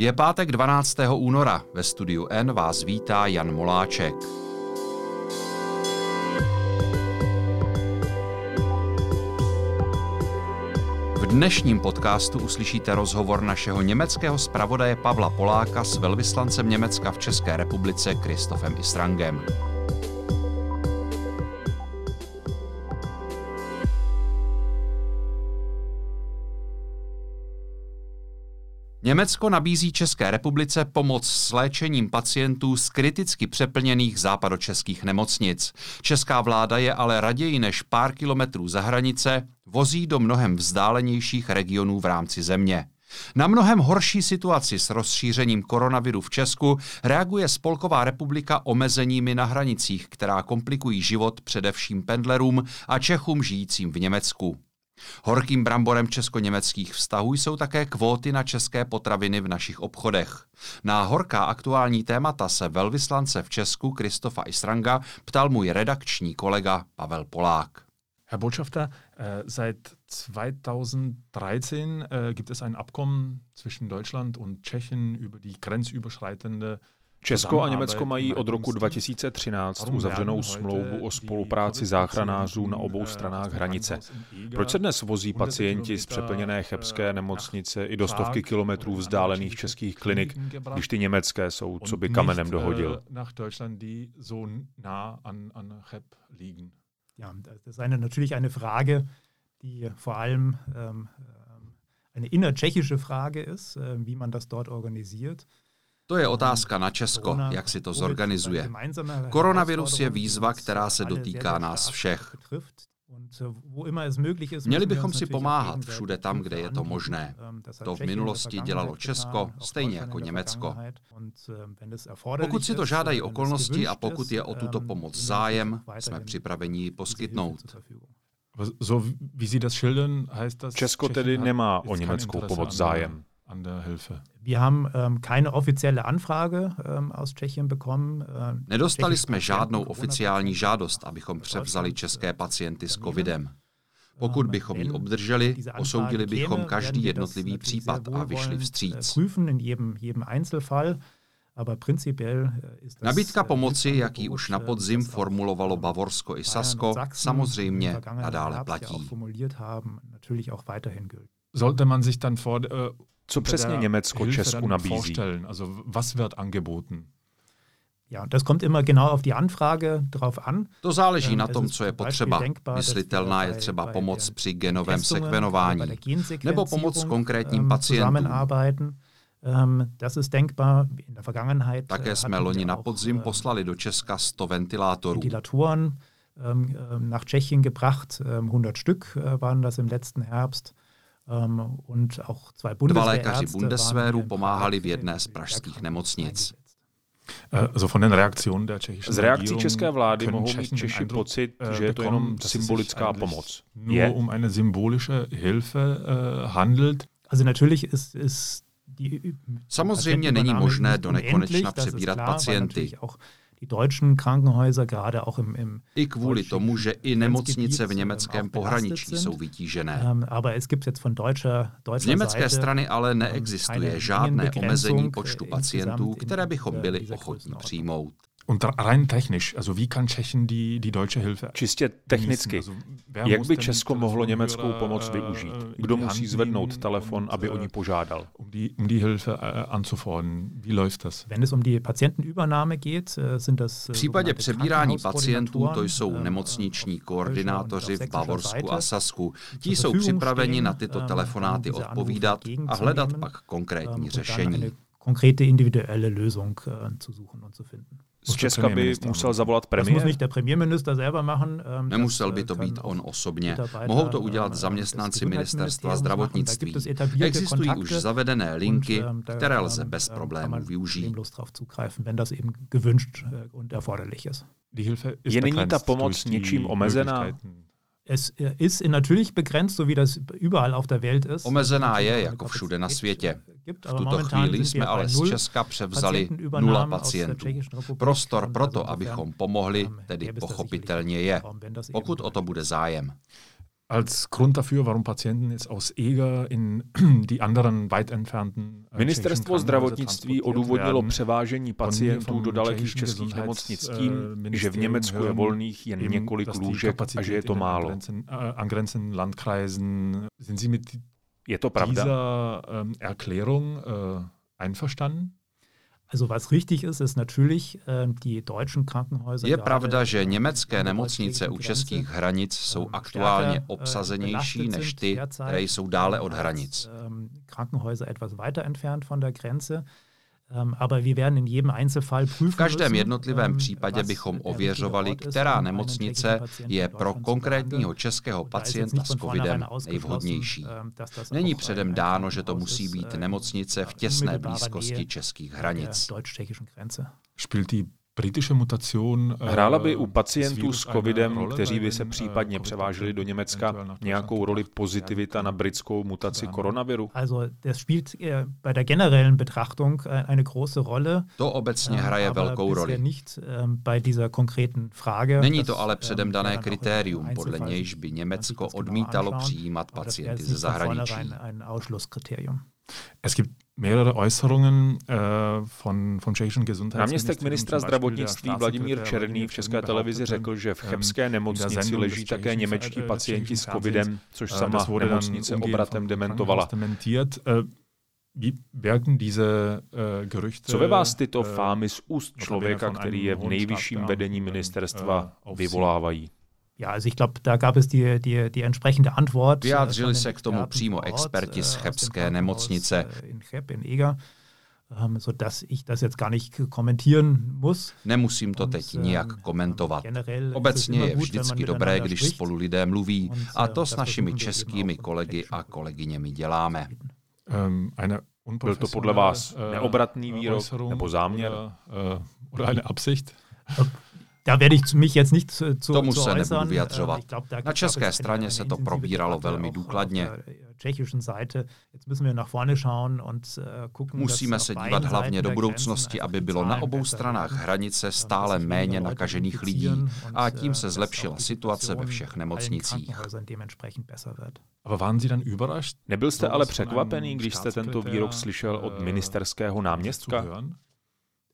Je pátek 12. února. Ve studiu N vás vítá Jan Moláček. V dnešním podcastu uslyšíte rozhovor našeho německého zpravodaje Pavla Poláka s velvyslancem Německa v České republice Kristofem Istrangem. Německo nabízí České republice pomoc s léčením pacientů z kriticky přeplněných západočeských nemocnic. Česká vláda je ale raději než pár kilometrů za hranice vozí do mnohem vzdálenějších regionů v rámci země. Na mnohem horší situaci s rozšířením koronaviru v Česku reaguje Spolková republika omezeními na hranicích, která komplikují život především pendlerům a Čechům žijícím v Německu. Horkým bramborem česko-německých vztahů jsou také kvóty na české potraviny v našich obchodech. Na horká aktuální témata se velvyslance v Česku Kristofa Isranga ptal můj redakční kolega Pavel Polák. Herr Botschafter, äh, seit 2013 äh, gibt es ein Abkommen zwischen Deutschland und Tschechien über die grenzüberschreitende Česko a Německo mají od roku 2013 uzavřenou smlouvu o spolupráci záchranářů na obou stranách hranice. Proč se dnes vozí pacienti z přeplněné chebské nemocnice i do stovky kilometrů vzdálených českých klinik, když ty německé jsou, co by kamenem dohodil? Ja, das ist eine, natürlich eine Frage, die vor allem ähm, eine innertschechische Frage ist, äh, wie man das dort organisiert. To je otázka na Česko, jak si to zorganizuje. Koronavirus je výzva, která se dotýká nás všech. Měli bychom si pomáhat všude tam, kde je to možné. To v minulosti dělalo Česko, stejně jako Německo. Pokud si to žádají okolnosti a pokud je o tuto pomoc zájem, jsme připraveni ji poskytnout. Česko tedy nemá o německou pomoc zájem an der Hilfe. Wir haben ähm, keine offizielle Anfrage ähm, aus Tschechien bekommen. Äh, Nedostali jsme žádnou oficiální žádost, abychom převzali české pacienty s covidem. Pokud bychom ji obdrželi, posoudili bychom každý jednotlivý případ a vyšli äh, vstříc. Äh, Nabídka pomoci, jak ji už na podzim formulovalo Bavorsko i Sasko, samozřejmě nadále platí. Sollte man sich dann vor, co přesně Německo Česku nabízí? Also was wird angeboten? Ja, das kommt immer genau auf die Anfrage drauf an. To záleží na tom, co je potřeba. Myslitelná je třeba pomoc při genovém sekvenování nebo pomoc konkrétním ähm, pacientům. Ähm, das ist denkbar. In der Vergangenheit Také jsme loni na podzim poslali do Česka 100 ventilátorů. Ventilatoren ähm, nach Tschechien gebracht. 100 Stück äh, waren das im letzten Herbst. Um, Dva lékaři Bundeswehru pomáhali v jedné z pražských nemocnic. Z reakcí české vlády mohou mít Češi pocit, äh, že je to jenom symbolická pomoc. Je. um eine symbolische Hilfe äh, handelt. Also Samozřejmě není možné do nekonečna přebírat pacienty. I kvůli tomu, že i nemocnice v německém pohraničí jsou vytížené. Ähm, Z německé strany ale neexistuje žádné omezení počtu pacientů, které bychom byli ochotní přijmout. Und rein technisch, also wie kann Tschechien die, die deutsche Hilfe Čistě technicky, jak by Česko mohlo německou pomoc využít? Kdo musí zvednout telefon, aby o ní požádal? Um die, um die Hilfe anzufordern. Wie läuft das? Wenn es um die Patientenübernahme geht, sind das v případě přebírání pacientů to jsou nemocniční koordinátoři v Bavorsku a Sasku. Ti jsou připraveni na tyto telefonáty odpovídat a hledat pak konkrétní řešení. Konkrete individuelle Lösung zu suchen und zu finden. Z Česka by musel zavolat premiér? Ähm, Nemusel by to být on osobně. Mohou to udělat zaměstnanci ministerstva zdravotnictví. Existují už zavedené linky, které lze bez problémů využít. Je nyní ta pomoc něčím omezená? Es ist natürlich begrenzt, so wie das überall auf der Welt ist. Omezená je jako všude na světě. V tuto chvíli jsme ale z Česka převzali nula pacientů. Prostor pro to, abychom pomohli, tedy pochopitelně je, pokud o to bude zájem. als Grund dafür, warum Patienten jetzt aus Eger in die anderen weit entfernten äh, Ministerstvo zdravotnictví odůvodnilo převážení pacientů do dalekých českých nemocnic tím, že v Německu je volných jen několik lůžek a že je to málo. Angrenzen Landkreisen, sind Sie mit je to pravda? dieser ähm, Erklärung äh, einverstanden? Also was richtig ist, ist natürlich ähm, die deutschen Krankenhäuser. Je pravda, že německé nemocnice u českých hranic jsou aktuálně äh, obsazenější než ty, které jsou dále od hranic. Ähm, Krankenhäuser etwas weiter entfernt von der Grenze. Ähm, v každém jednotlivém případě bychom ověřovali, která nemocnice je pro konkrétního českého pacienta s covidem nejvhodnější. Není předem dáno, že to musí být nemocnice v těsné blízkosti českých hranic. Spielt die britische mutation. Eh, Hrála by u pacientů s covidem, kteří by se případně převáželi do Německa, nějakou roli pozitivita na britskou mutaci koronaviru? To obecně hraje velkou roli. Není to ale předem dané kritérium, podle nějž by Německo odmítalo přijímat pacienty ze zahraničí. Es gibt mehrere Äußerungen äh, von, von tschechischen Náměstek ministra zdravotnictví Vladimír Černý v České televizi řekl, že v chebské nemocnici leží také němečtí pacienti s covidem, což sama nemocnice obratem dementovala. Co ve vás tyto fámy z úst člověka, který je v nejvyšším vedení ministerstva, vyvolávají? Ja, also ich glaube, da gab es die, die, die entsprechende Antwort. Äh, Vyjádřili se k tomu přímo experti z äh, Chebské nemocnice. Äh, in Cheb, in Eger, ähm, sodass ich das jetzt gar nicht kommentieren muss. Nemusím to teď nijak ähm, komentovat. Obecně je vždycky dobré, když spolu lidé mluví a to s našimi českými kolegy a kolegyněmi děláme. Um, Byl to podle vás neobratný výrok nebo záměr? Oder eine Absicht? Da werde ich mich jetzt nicht zu, zu Tomu se nebudu vyjadřovat. Na české straně se to probíralo velmi důkladně. Musíme se dívat hlavně do budoucnosti, aby bylo na obou stranách hranice stále méně nakažených lidí a tím se zlepšila situace ve všech nemocnicích. Nebyl jste ale překvapený, když jste tento výrok slyšel od ministerského náměstka?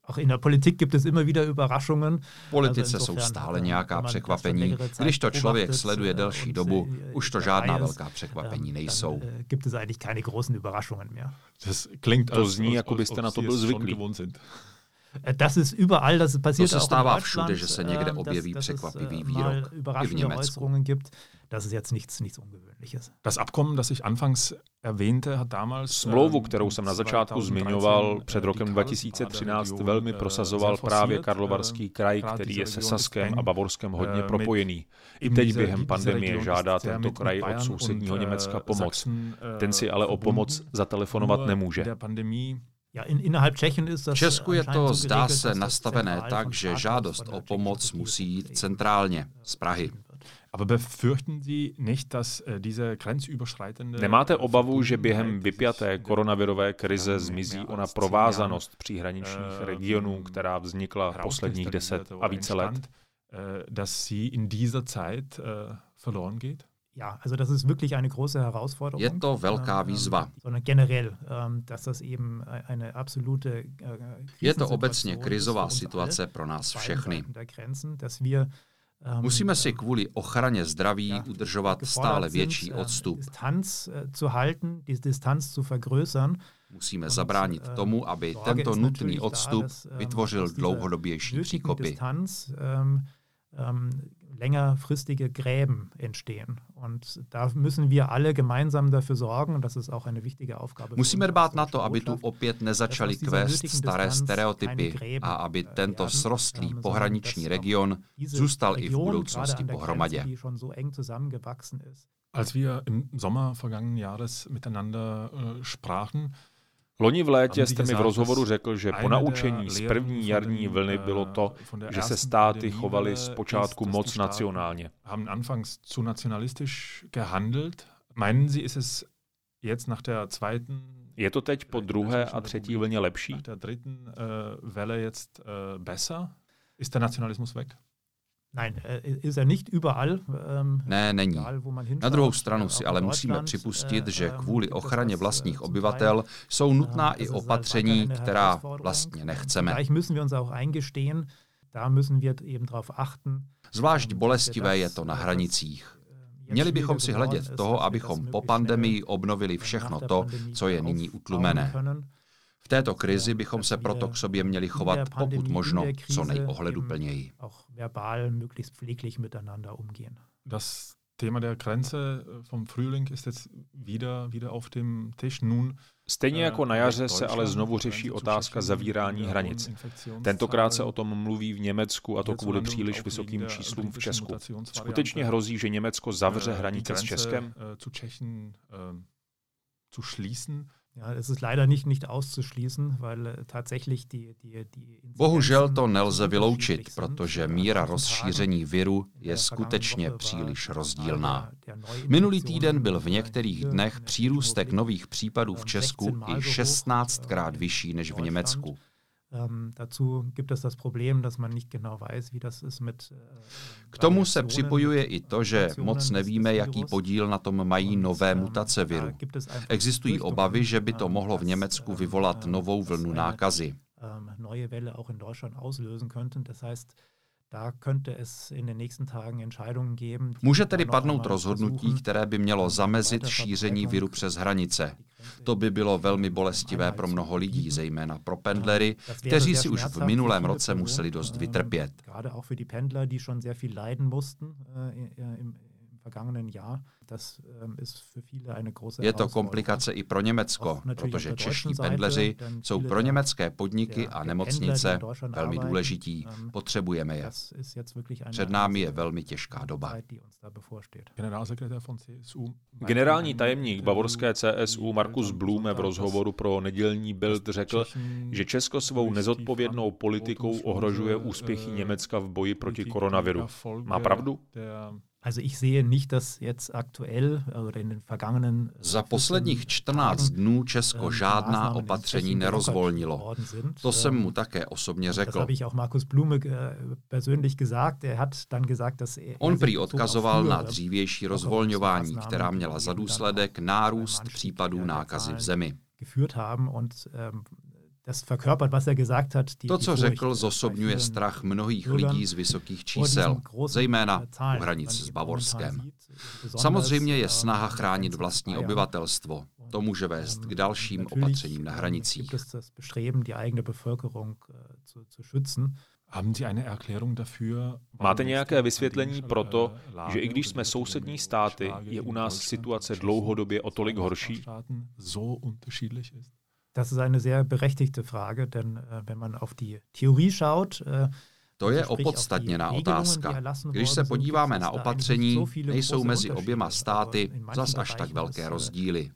Auch in der Politik gibt es immer wieder Überraschungen. V politice jsou stále nějaká překvapení. Když to člověk sleduje delší dobu, už to žádná velká překvapení nejsou. Gibt es eigentlich keine großen Überraschungen mehr. Das klingt, to zní, jako byste na to byl zvyklý. Das ist überall, das passiert to se stává všude, že se někde objeví překvapivý výrok. I v Německu. Gibt. Das ist jetzt nichts, nichts Ungewöhnliches. Das Abkommen, das ich anfangs erwähnte, hat damals Smlouvu, kterou jsem na začátku zmiňoval, před rokem 2013 velmi prosazoval právě Karlovarský kraj, který je se Saskem a Bavorskem hodně propojený. I teď během pandemie žádá tento kraj od sousedního Německa pomoc. Ten si ale o pomoc zatelefonovat nemůže. V Česku je to, zdá se, nastavené tak, že žádost o pomoc musí jít centrálně, z Prahy. Äh, Nemáte obavu, že během vypjaté koronavirové krize zmizí ona provázanost příhraničních äh, regionů, která vznikla posledních deset a více let? Äh, dass sie in dieser Zeit verloren geht? Ja, also das ist wirklich eine große Herausforderung. Je to velká ähm, výzva. Sondern generell, ähm, dass das eben eine absolute äh, Je to obecně krizová situace pro nás všechny. Wir Musíme si kvůli ochraně zdraví udržovat stále větší äh, odstup. Äh, Musíme zabránit tomu, aby tento nutný odstup vytvořil dlouhodobější příkopy längerfristige Gräben entstehen. Und da müssen wir alle gemeinsam dafür sorgen, das ist auch eine wichtige Aufgabe. Musíme dbát na to, aby tu opět nezačaly kvést staré stereotypy a aby tento srostlý pohraniční region zůstal i v budoucnosti pohromadě. Als wir im Sommer vergangenen Jahres miteinander äh, sprachen, Loni v létě jste mi v rozhovoru řekl, že po naučení z první jarní vlny bylo to, že se státy chovaly zpočátku moc nacionálně. Haben anfangs zu nationalistisch gehandelt. Meinen Sie, ist es jetzt nach der zweiten je to teď po druhé a třetí vlně lepší? Uh, besser? Ist der Nationalismus weg? Nein, äh, ist er nicht überall, ähm, ne, není. Na druhou stranu si ale musíme připustit, že ähm, kvůli ochraně vlastních obyvatel jsou nutná i opatření, která vlastně nechceme. Zvlášť bolestivé je to na hranicích. Měli bychom si hledět toho, abychom po pandemii obnovili všechno to, co je nyní utlumené. V této krizi bychom se proto k sobě měli chovat pokud možno co nejohleduplněji. Das Thema der Grenze vom Frühling ist jetzt wieder, wieder auf dem Tisch. Nun Stejně jako na jaře se ale znovu řeší otázka zavírání hranic. Tentokrát se o tom mluví v Německu a to kvůli příliš vysokým číslům v Česku. Skutečně hrozí, že Německo zavře hranice s Českem? Ja, es ist leider nicht, nicht auszuschließen, weil äh, tatsächlich die, die, die Bohužel to nelze vyloučit, protože míra rozšíření viru je skutečně příliš rozdílná. Minulý týden byl v některých dnech přírůstek nových případů v Česku i 16krát vyšší než v Německu. Ähm, dazu gibt es das Problem, dass man nicht genau weiß, wie das ist mit. Äh, K tomu se připojuje i to, že moc nevíme, jaký podíl na tom mají nové ähm, mutace viru. Existují obavy, že by to mohlo v Německu äh, vyvolat novou vlnu nákazy. Ähm, neue Welle auch in Deutschland auslösen könnten. Das heißt, Může tedy padnout rozhodnutí, které by mělo zamezit šíření viru přes hranice. To by bylo velmi bolestivé pro mnoho lidí, zejména pro pendlery, kteří si už v minulém roce museli dost vytrpět vergangenen Jahr. Das ähm, ist für viele eine große Je to komplikace i pro Německo, protože čeští pendleři jsou pro německé podniky a nemocnice velmi důležití. Ähm, Potřebujeme je. Před námi je velmi těžká doba. Generální tajemník bavorské CSU Markus Blume v rozhovoru pro nedělní Bild řekl, že Česko svou nezodpovědnou politikou ohrožuje úspěchy Německa v boji proti koronaviru. Má pravdu? Also ich sehe nicht, dass jetzt aktuell oder in den vergangenen Za posledních 14 dnů Česko žádná opatření nerozvolnilo. To jsem mu také osobně řekl. On prý odkazoval na dřívější rozvolňování, která měla za důsledek nárůst případů nákazy v zemi. To, co řekl, zosobňuje strach mnohých lidí z vysokých čísel, zejména u hranic s Bavorskem. Samozřejmě je snaha chránit vlastní obyvatelstvo. To může vést k dalším opatřením na hranicích. Máte nějaké vysvětlení pro to, že i když jsme sousední státy, je u nás situace dlouhodobě o tolik horší? Das ist eine sehr berechtigte Frage, denn äh, wenn man auf die Theorie schaut, äh, to je opodstatněná otázka. Když se podíváme na opatření, nejsou mezi oběma státy zas až tak velké rozdíly.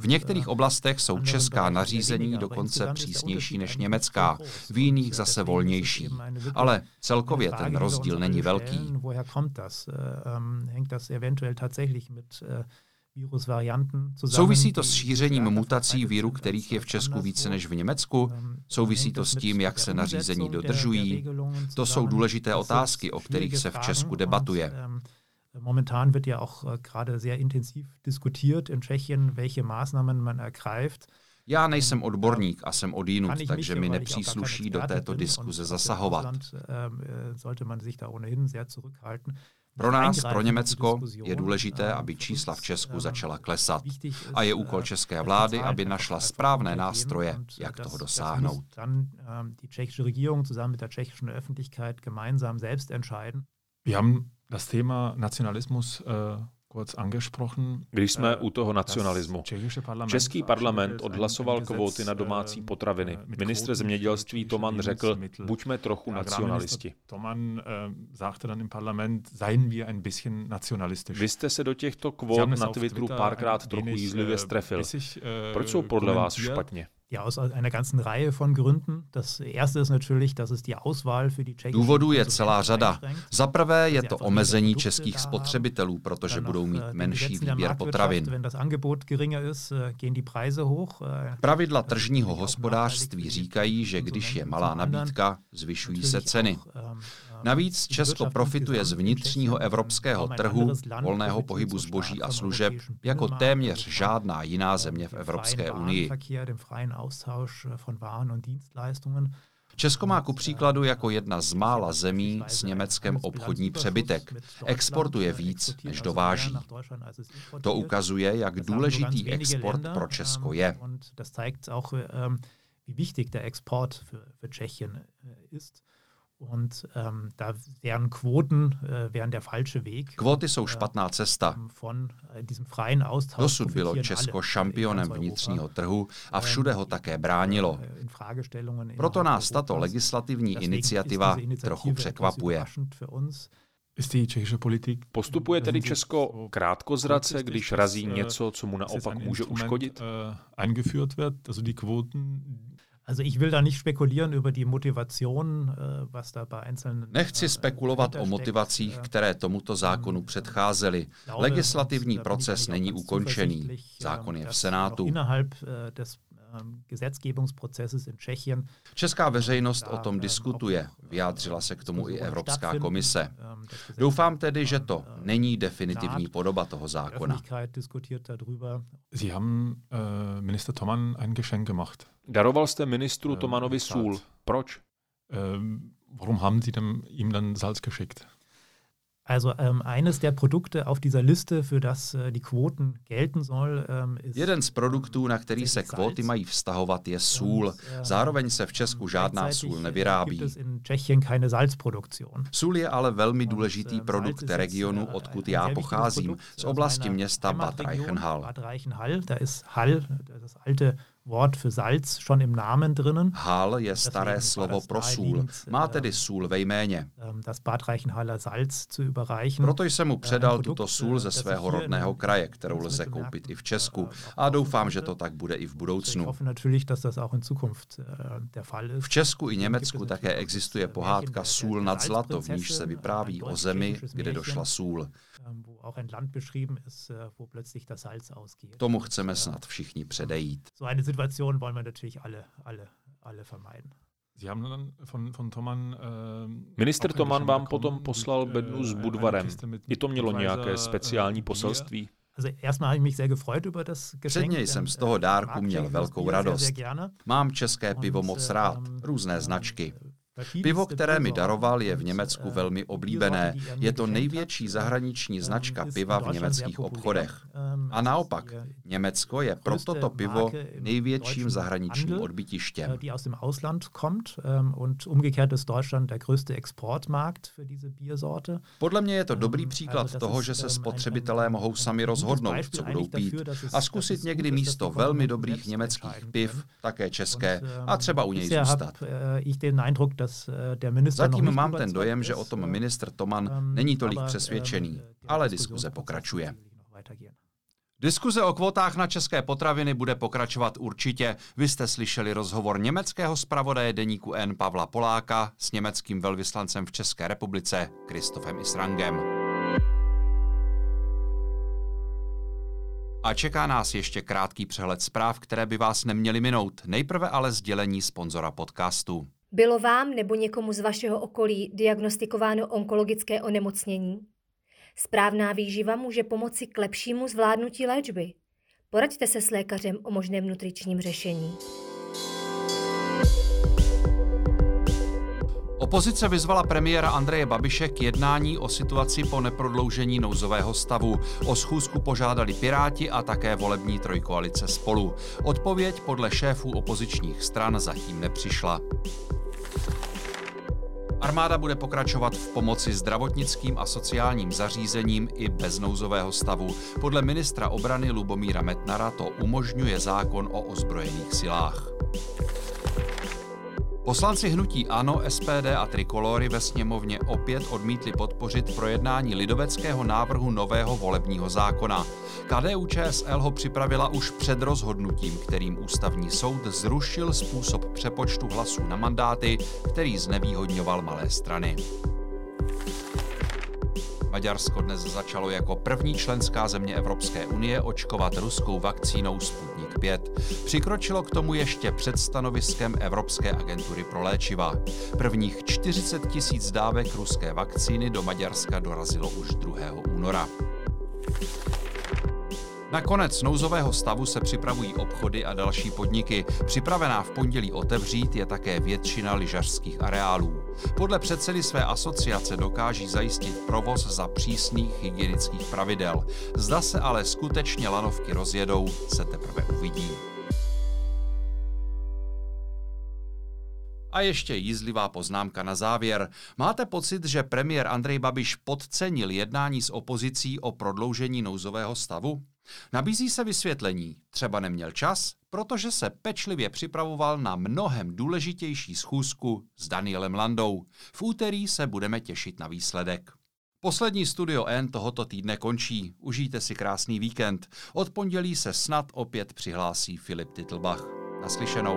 V některých äh, oblastech jsou česká nařízení dokonce přísnější než německá, v jiných zase volnější. Ale celkově ten rozdíl není velký. Souvisí to s šířením mutací víru, kterých je v Česku více než v Německu? Souvisí to s tím, jak se nařízení dodržují? To jsou důležité otázky, o kterých se v Česku debatuje. Momentan wird ja auch äh, gerade sehr intensiv diskutiert in Tschechien, welche Maßnahmen man ergreift. Já nejsem odborník a jsem odjinut, takže mi nepřísluší do této diskuze zasahovat. Pro nás, pro Německo, je důležité, aby čísla v Česku začala klesat. A je úkol české vlády, aby našla správné nástroje, jak toho dosáhnout. Wir haben das Thema Nationalismus äh, když jsme u toho nacionalismu, Český parlament odhlasoval kvóty na domácí potraviny. Ministr zemědělství Toman řekl, buďme trochu nacionalisti. Vy jste se do těchto kvót na Twitteru párkrát trochu jízlivě strefil. Proč jsou podle vás špatně? Ja, aus einer ganzen Reihe von Gründen. Das erste ist natürlich, dass es die Auswahl für die Důvodů je celá řada. Za prvé je to omezení českých spotřebitelů, protože budou mít äh, menší výběr potravin. Äh, äh, Pravidla tržního hospodářství říkají, že když je malá nabídka, zvyšují se ceny. Ähm, Navíc Česko profituje z vnitřního evropského trhu, volného pohybu zboží a služeb, jako téměř žádná jiná země v Evropské unii. Česko má ku příkladu jako jedna z mála zemí s Německem obchodní přebytek. Exportuje víc, než dováží. To ukazuje, jak důležitý export pro Česko je. wie wichtig der Export für, für Tschechien ist. Und ähm, da wären Quoten äh, wären der falsche Weg. Kvóty jsou špatná cesta. Von äh, diesem freien Austausch Dosud bylo Česko šampionem vnitřního trhu a všude ho také bránilo. Äh, Proto nás tato legislativní iniciativa trochu překvapuje. Postupuje tedy Česko krátkozrace, když razí něco, co mu naopak může uškodit? Also ich will da nicht spekulieren über die Motivation, äh, was da bei einzelnen Nechci äh, spekulovat o motivacích, které tomuto zákonu předcházely. Legislativní proces není ukončený. Zákon je v Senátu. Innerhalb äh, des Ähm, Gesetzgebungsprozesses in Tschechien. Česká veřejnost o tom diskutuje, vyjádřila se k tomu i Evropská komise. Doufám tedy, že to není definitivní podoba toho zákona. Sie haben äh, Minister Toman ein Geschenk gemacht. Daroval jste ministru Tomanovi sůl. Proč? Äh, warum haben Sie dem, ihm dann Salz geschickt? Also ähm, eines der Produkte auf dieser Liste, für das äh, die Quoten gelten soll, ähm, ist Jeden z produktů, na který se kvóty mají vztahovat, je sůl. Ähm, Zároveň se v Česku žádná sůl nevyrábí. Sůl je ale velmi důležitý produkt regionu, odkud já pocházím, z oblasti města Bad Reichenhall. Bad Reichenhall, da ist Hall, das alte Wort für Salz schon im Namen drinnen. Hal je staré slovo pro sůl. Má äh, tedy sůl ve jméně. Ähm, das Bad Reichenhaller Salz zu überreichen. Proto jsem mu äh, předal tuto sůl äh, ze svého rodného kraje, kterou lze koupit i v Česku. A doufám, že to tak bude i v budoucnu. V Česku i Německu také existuje pohádka Sůl nad zlato, v níž se vypráví o zemi, kde došla sůl. Ähm, Tomu chceme snad všichni předejít. So eine Situation wollen wir natürlich alle, alle, alle vermeiden. Minister Toman vám potom poslal bednu s Budvarem. I to mělo nějaké speciální poselství? Předně jsem z toho dárku měl velkou radost. Mám české pivo moc rád, různé značky. Pivo, které mi daroval, je v Německu velmi oblíbené. Je to největší zahraniční značka piva v německých obchodech. A naopak, Německo je pro toto pivo největším zahraničním odbytištěm. Podle mě je to dobrý příklad toho, že se spotřebitelé mohou sami rozhodnout, co budou pít a zkusit někdy místo velmi dobrých německých piv také české a třeba u něj zůstat. Äh, Zatím mám ten dojem, že o tom ministr Toman ähm, není tolik přesvědčený, äh, ale diskuze pokračuje. Diskuze o kvotách na české potraviny bude pokračovat určitě. Vy jste slyšeli rozhovor německého zpravodaje deníku N Pavla Poláka s německým velvyslancem v České republice Kristofem Israngem. A čeká nás ještě krátký přehled zpráv, které by vás neměly minout. Nejprve ale sdělení sponzora podcastu. Bylo vám nebo někomu z vašeho okolí diagnostikováno onkologické onemocnění? Správná výživa může pomoci k lepšímu zvládnutí léčby. Poraďte se s lékařem o možném nutričním řešení. Opozice vyzvala premiéra Andreje Babiše k jednání o situaci po neprodloužení nouzového stavu. O schůzku požádali Piráti a také volební trojkoalice spolu. Odpověď podle šéfů opozičních stran zatím nepřišla. Armáda bude pokračovat v pomoci zdravotnickým a sociálním zařízením i bez nouzového stavu. Podle ministra obrany Lubomíra Metnara to umožňuje zákon o ozbrojených silách. Poslanci hnutí ANO, SPD a Trikolory ve sněmovně opět odmítli podpořit projednání lidoveckého návrhu nového volebního zákona. KDU ČSL ho připravila už před rozhodnutím, kterým ústavní soud zrušil způsob přepočtu hlasů na mandáty, který znevýhodňoval malé strany. Maďarsko dnes začalo jako první členská země Evropské unie očkovat ruskou vakcínou Sputnik 5. Přikročilo k tomu ještě před stanoviskem Evropské agentury pro léčiva. Prvních 40 tisíc dávek ruské vakcíny do Maďarska dorazilo už 2. února. Na konec nouzového stavu se připravují obchody a další podniky. Připravená v pondělí otevřít je také většina lyžařských areálů. Podle předsedy své asociace dokáží zajistit provoz za přísných hygienických pravidel. Zda se ale skutečně lanovky rozjedou, se teprve uvidí. A ještě jízlivá poznámka na závěr. Máte pocit, že premiér Andrej Babiš podcenil jednání s opozicí o prodloužení nouzového stavu? Nabízí se vysvětlení. Třeba neměl čas, protože se pečlivě připravoval na mnohem důležitější schůzku s Danielem Landou. V úterý se budeme těšit na výsledek. Poslední Studio N tohoto týdne končí. Užijte si krásný víkend. Od pondělí se snad opět přihlásí Filip Titlbach. Naslyšenou.